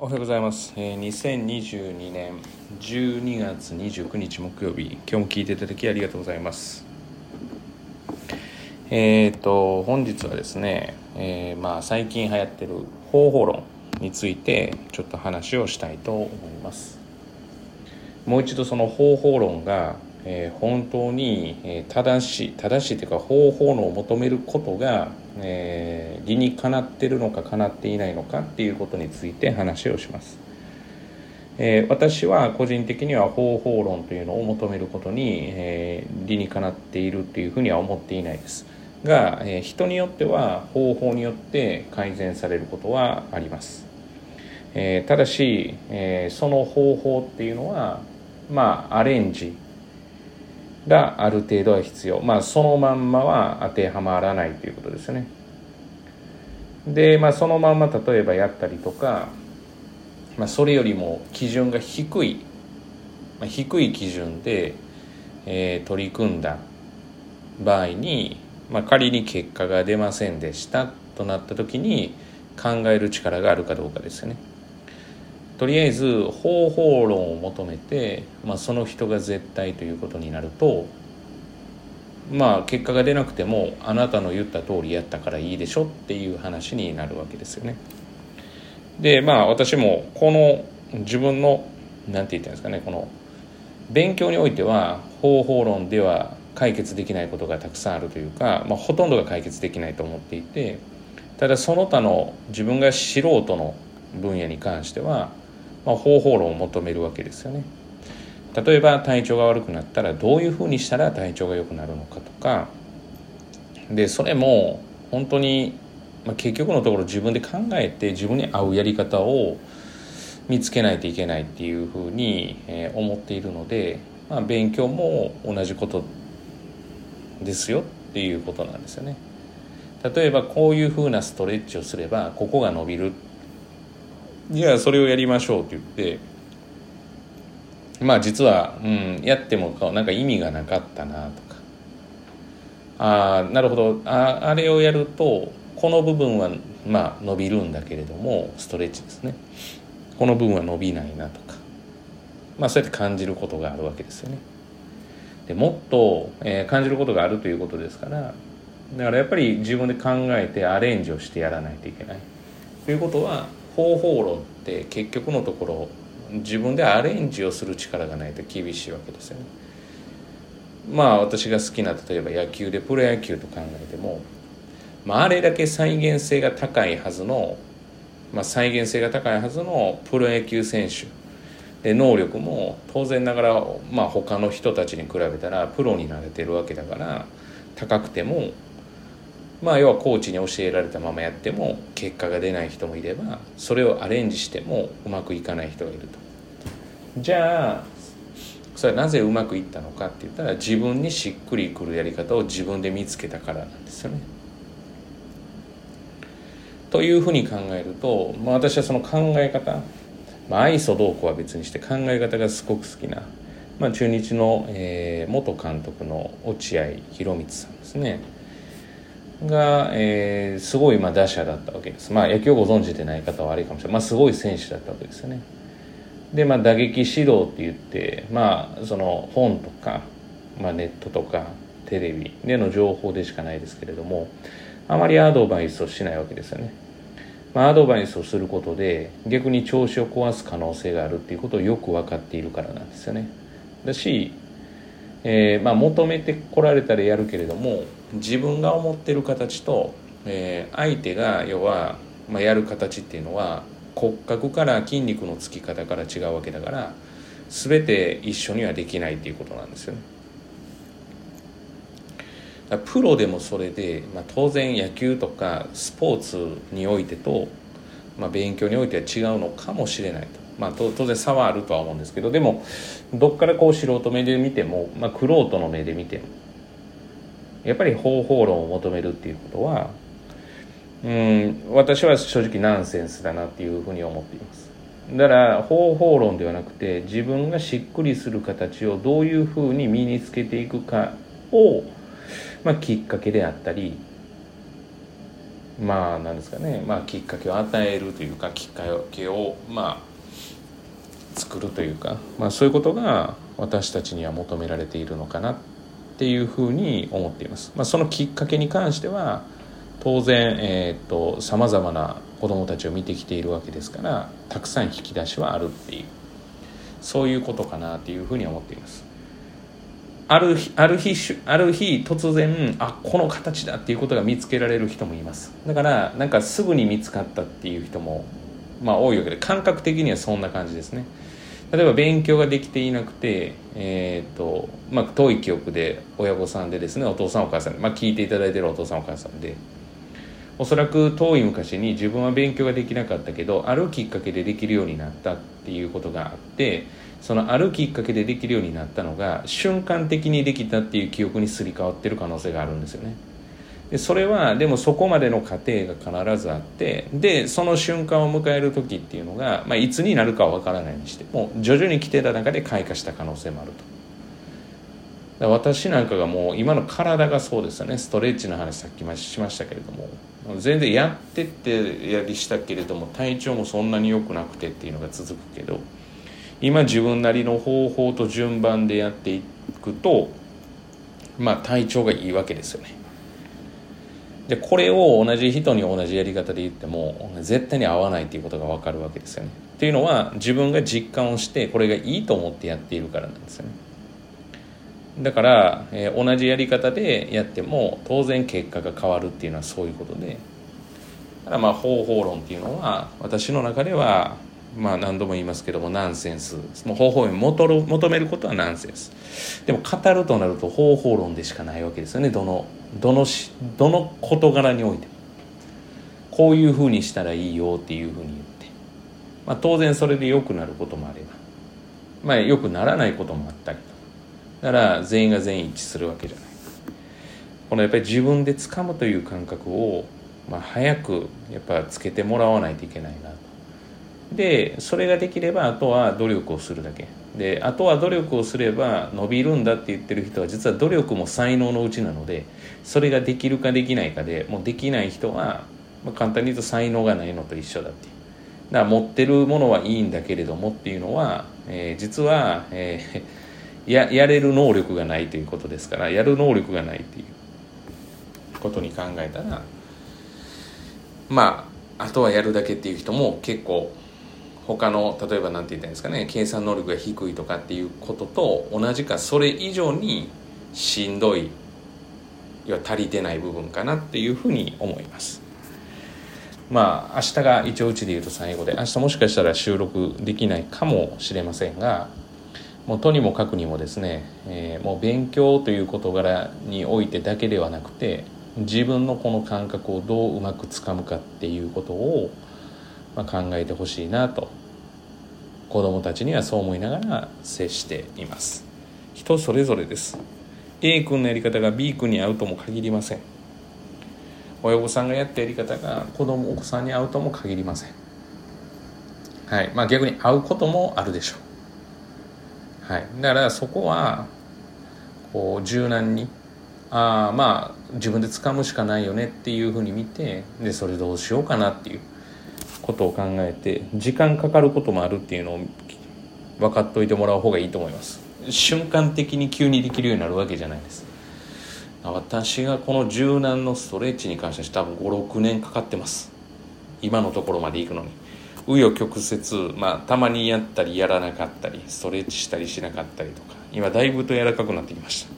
おはようございます、えー、2022年12月29日木曜日。今日も聞いていただきありがとうございます。えっ、ー、と本日はですね、えー、まあ最近流行ってる方法論についてちょっと話をしたいと思います。もう一度その方法論が、えー、本当に、え、正しい正しいというか方法論を求めることが、えー、理にかなってるのかかなっていないのかっていうことについて話をします、えー、私は個人的には方法論というのを求めることに、えー、理にかなっているっていうふうには思っていないです。が、えー、人によっては方法によって改善されることはあります、え、ただし、え、その方法っていうのはまあアレンジがある程度は必要。まあそのまんまは当てはまらないということですね。でまあそのまんま例えばやったりとか、まあ、それよりも基準が低い、まあ、低い基準で、えー、取り組んだ場合に、まあ、仮に結果が出ませんでしたとなった時に考える力があるかどうかですよね。とりあえず方法論を求めて、まあ、その人が絶対ということになるとまあ結果が出なくてもあなたの言った通りやったからいいでしょっていう話になるわけですよね。でまあ私もこの自分の何て言ったんですかねこの勉強においては方法論では解決できないことがたくさんあるというか、まあ、ほとんどが解決できないと思っていてただその他の自分が素人の分野に関してはまあ、方法論を求めるわけですよね。例えば体調が悪くなったらどういうふうにしたら体調が良くなるのかとかでそれも本当に、まあ、結局のところ自分で考えて自分に合うやり方を見つけないといけないっていうふうに、え、思っているので、まあ、勉強も同じことですよっていうことなんですよね。例えばこういうふうなストレッチをすればここが伸びるじゃあそれをやりましょうって言ってまあ実は、うん、やってもなんか意味がなかったなとか。ああなるほど。ああれをやるとこの部分はまあ伸びるんだけれどもストレッチですね。この部分は伸びないなとか。まあそうやって感じることがあるわけですよね。でもっと、えー、感じることがあるということですからだからやっぱり自分で考えてアレンジをしてやらないといけない。ということは方法論って結局のところ自分でアレンジをする力がないと厳しいわけですよね。まあ私が好きな例えば野球でプロ野球と考えても、まあ、あれだけ再現性が高いはずの、まあ、再現性が高いはずのプロ野球選手で能力も当然ながら、まあ、他の人たちに比べたらプロになれてるわけだから高くてもまあ要はコーチに教えられたままやっても結果が出ない人もいればそれをアレンジしてもうまくいかない人がいるとじゃあそれはなぜうまくいったのかって言ったら自分にしっくりくるやり方を自分で見つけたからなんですよね。というふうに考えると、まあ、私はその考え方、まあ、愛想どうこうは別にして考え方がすごく好きな、まあ、中日の、えー、元監督の落合博満さんですね。が、えー、すごいまあ打者だったわけです。まあ野球をご存知でない方はあれかもしれない。まあすごい選手だったわけですよね。で、まあ打撃指導って言って、まあその本とか、まあネットとかテレビでの情報でしかないですけれども、あまりアドバイスをしないわけですよね。まあアドバイスをすることで逆に調子を壊す可能性があるっていうことをよく分かっているからなんですよね。だし、えー、まあ求めてこられたらやるけれども、自分が思ってる形と、えー、相手が要は、まあ、やる形っていうのは骨格から筋肉のつき方から違うわけだから全て一緒にはできないっていうことなんですよね。プロでもそれで、まあ、当然野球とかスポーツにおいてと、まあ、勉強においては違うのかもしれないと。まあ、当然差はあるとは思うんですけどでもどっからこう素人目で見ても、まあ、玄人の目で見てもやっぱり方法論を求めるっていうことはうん私は正直ナンセンスだなっていうふうに思っています。だから方法論ではなくて自分がしっくりする形をどういうふうに身につけていくかを、まあ、きっかけであったりまあなんですかね、まあ、きっかけを与えるというかきっかけをまあ作るというか、まあ、そういうことが私たちには求められているのかなっていうふうに思っています。まあ、そのきっかけに関しては当然、えーと、さまざまな子どもたちを見てきているわけですからたくさん引き出しはあるっていうそういうことかなっていうふうに思っています。ある日ある日ある日突然あこの形だっていうことが見つけられる人もいますだからなんかすぐに見つかったっていう人もまあ多いわけで感覚的にはそんな感じですね例えば勉強ができていなくてえっ、とまあ遠い記憶で親御さんでですねお父さんお母さんまあ聞いていただいてるお父さんお母さんでおそらく遠い昔に自分は勉強ができなかったけどあるきっかけでできるようになったっていうことがあってそのあるきっかけでできるようになったのが瞬間的にできたっていう記憶にすり替わってる可能性があるんですよね。それはでもそこまでの過程が必ずあってでその瞬間を迎える時っていうのが、まあ、いつになるかは分からないにしても徐々に来てた中で開花した可能性もあると。私なんかがもう今の体がそうですよね。ストレッチの話さっきしましたけれども。全然やってってやりしたけれども体調もそんなに良くなくてっていうのが続くけど今自分なりの方法と順番でやっていくとまあ体調がいいわけですよね。でこれを同じ人に同じやり方で言っても絶対に合わないっていうことが分かるわけですよね。っていうのは自分が実感をしてこれがいいと思ってやっているからなんですよね。だから、えー、同じやり方でやっても当然結果が変わるっていうのはそういうことで。だからまあ方法論っていうのは私の中ではまあ何度も言いますけどもナンセンス。その方法論求求めることはナンセンス。でも語るとなると方法論でしかないわけですよね。どのどのしどの事柄においても。こういうふうにしたらいいよっていうふうに言って、まあ、当然それで良くなることもあれば。まあ良くならないこともあったりだから全員が全員一致するわけじゃない。このやっぱり自分で掴むという感覚を、まあ、早くやっぱつけてもらわないといけないなと。でそれができればあとは努力をするだけ。であとは努力をすれば伸びるんだって言ってる人は実は努力も才能のうちなのでそれができるかできないかでもうできない人は、まあ、簡単に言うと才能がないのと一緒だっていう。だから持ってるものはいいんだけれどもっていうのは、えー、実は、えー、ややれる能力がないということですからやる能力がないっていう。ことに考えたらまああとはやるだけっていう人も結構他の例えば何て言ったらいいんですかね計算能力が低いとかっていうことと同じかそれ以上にしんどい要は足りてない部分かなっていうふうに思います。まあ明日が一応うちで言うと最後で明日もしかしたら収録できないかもしれませんがもうとにもかくにもですね、えー、もう勉強という事柄においてだけではなくて自分のこの感覚をどううまくつかむかっていうことを、まあ、考えてほしいなと。子供たちにはそう思いながら接しています。人それぞれです。A 君のやり方が B 君に合うとも限りません。親御さんがやったやり方が子供お子さんに合うとも限りません。はい。まあ逆に合うこともあるでしょう。はい。だからそこはこう柔軟にああまあ自分で掴むしかないよねっていうふうに見てでそれどうしようかなっていう。ことを考えて時間かかることもあるっていうのを分かっておいてもらう方がいいと思います。瞬間的に急にできるようになるわけじゃないです。私がこの柔軟のストレッチに関しては多分56年かかってます。今のところまで行くのに。紆余曲折まあたまにやったりやらなかったりストレッチしたりしなかったりとか今だいぶと柔らかくなってきました。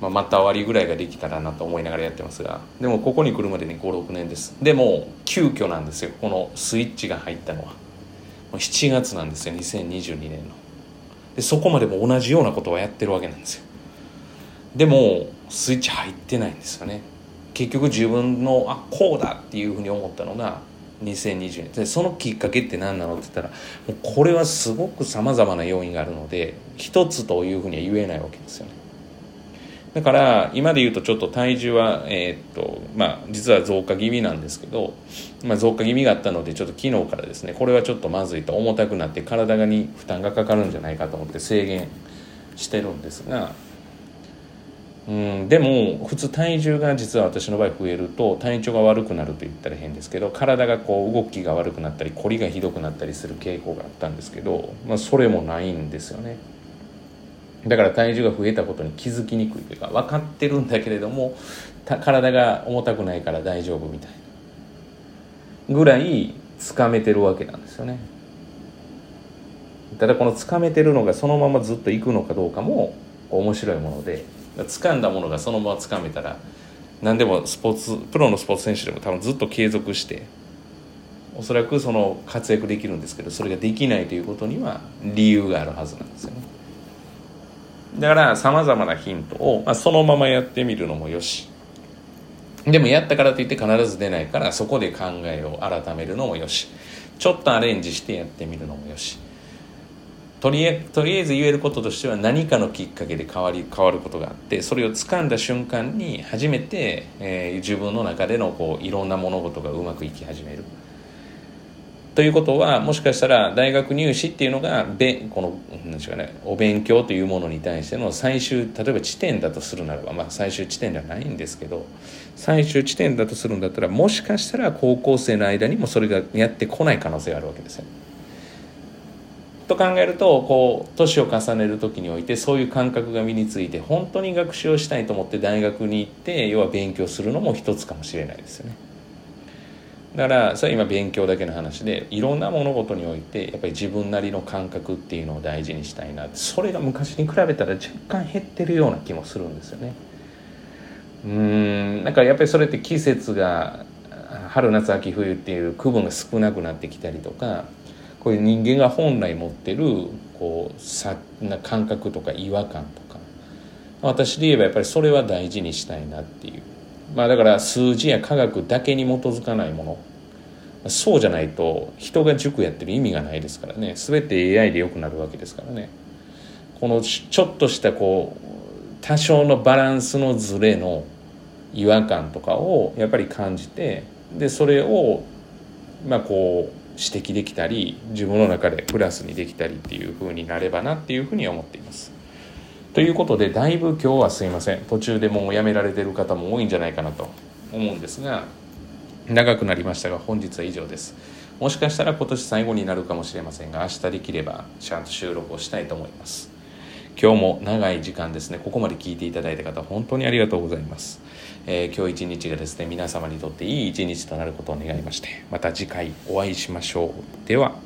まあ、また割りぐらいができたらなと思いながらやってますが。でもここに来るまでに56年です。でも急遽なんですよ。このスイッチが入ったのは。7月なんですよ。2022年の。でそこまでも同じようなことはやってるわけなんですよ。でもスイッチ入ってないんですよね。結局自分のあこうだっていうふうに思ったのが2020年。でそのきっかけって何なのって言ったらもうこれはすごくさまざまな要因があるので一つというふうには言えないわけですよね。だから今で言うとちょっと体重は、えー、っとまあ、実は増加気味なんですけど、まあ、増加気味があったのでちょっと昨日からですねこれはちょっとまずいと重たくなって体に負担がかかるんじゃないかと思って制限してるんですがうん、でも普通体重が実は私の場合増えると体調が悪くなると言ったら変ですけど体がこう動きが悪くなったり凝りがひどくなったりする傾向があったんですけど、まあ、それもないんですよね。だから体重が増えたことに気づきにくいというか分かってるんだけれども体が重たくないから大丈夫みたいなぐらいつかめてるわけなんですよね。ただこのつかめてるのがそのままずっといくのかどうかも面白いもので掴んだものがそのまま掴めたら何でもスポーツプロのスポーツ選手でも多分ずっと継続しておそらくその活躍できるんですけどそれができないということには理由があるはずなんですよね。だからさまざまなヒントを、まあ、そのままやってみるのもよし。でもやったからといって必ず出ないからそこで考えを改めるのもよし。ちょっとアレンジしてやってみるのもよし。とりあとりあえず言えることとしては何かのきっかけで変わり変わることがあってそれを掴んだ瞬間に初めて、えー、自分の中でのこういろんな物事がうまくいき始める。ということはもしかしたら大学入試っていうのがべこの何でしょうかねお勉強というものに対しての最終例えば地点だとするならばまあ最終地点ではないんですけど最終地点だとするんだったらもしかしたら高校生の間にもそれがやってこない可能性があるわけですよ。と考えるとこう年を重ねる時においてそういう感覚が身について本当に学習をしたいと思って大学に行って要は勉強するのも一つかもしれないですよね。だからそれ今勉強だけの話でいろんな物事においてやっぱり自分なりの感覚っていうのを大事にしたいな。それが昔に比べたら若干減ってるような気もするんですよね。うんなんかやっぱりそれって季節が春夏秋冬っていう区分が少なくなってきたりとかこういう人間が本来持ってるこうさな感覚とか違和感とか。私で言えばやっぱりそれは大事にしたいなっていう。まあだから数字や科学だけに基づかないもの。そうじゃないと人が塾やってる意味がないですからね。全て AI で良くなるわけですからね。このちょっとしたこう多少のバランスのズレの違和感とかをやっぱり感じてでそれをまあこう指摘できたり自分の中でプラスにできたりっていう風になればなっていうふうに思っています。ということでだいぶ今日はすいません途中でもうやめられてる方も多いんじゃないかなと思うんですが長くなりましたが本日は以上です。もしかしたら今年最後になるかもしれませんが明日できればちゃんと収録をしたいと思います。今日も長い時間ですねここまで聞いていただいた方本当にありがとうございます。えー、今日一日がですね皆様にとっていい一日となることを願いましてまた次回お会いしましょうでは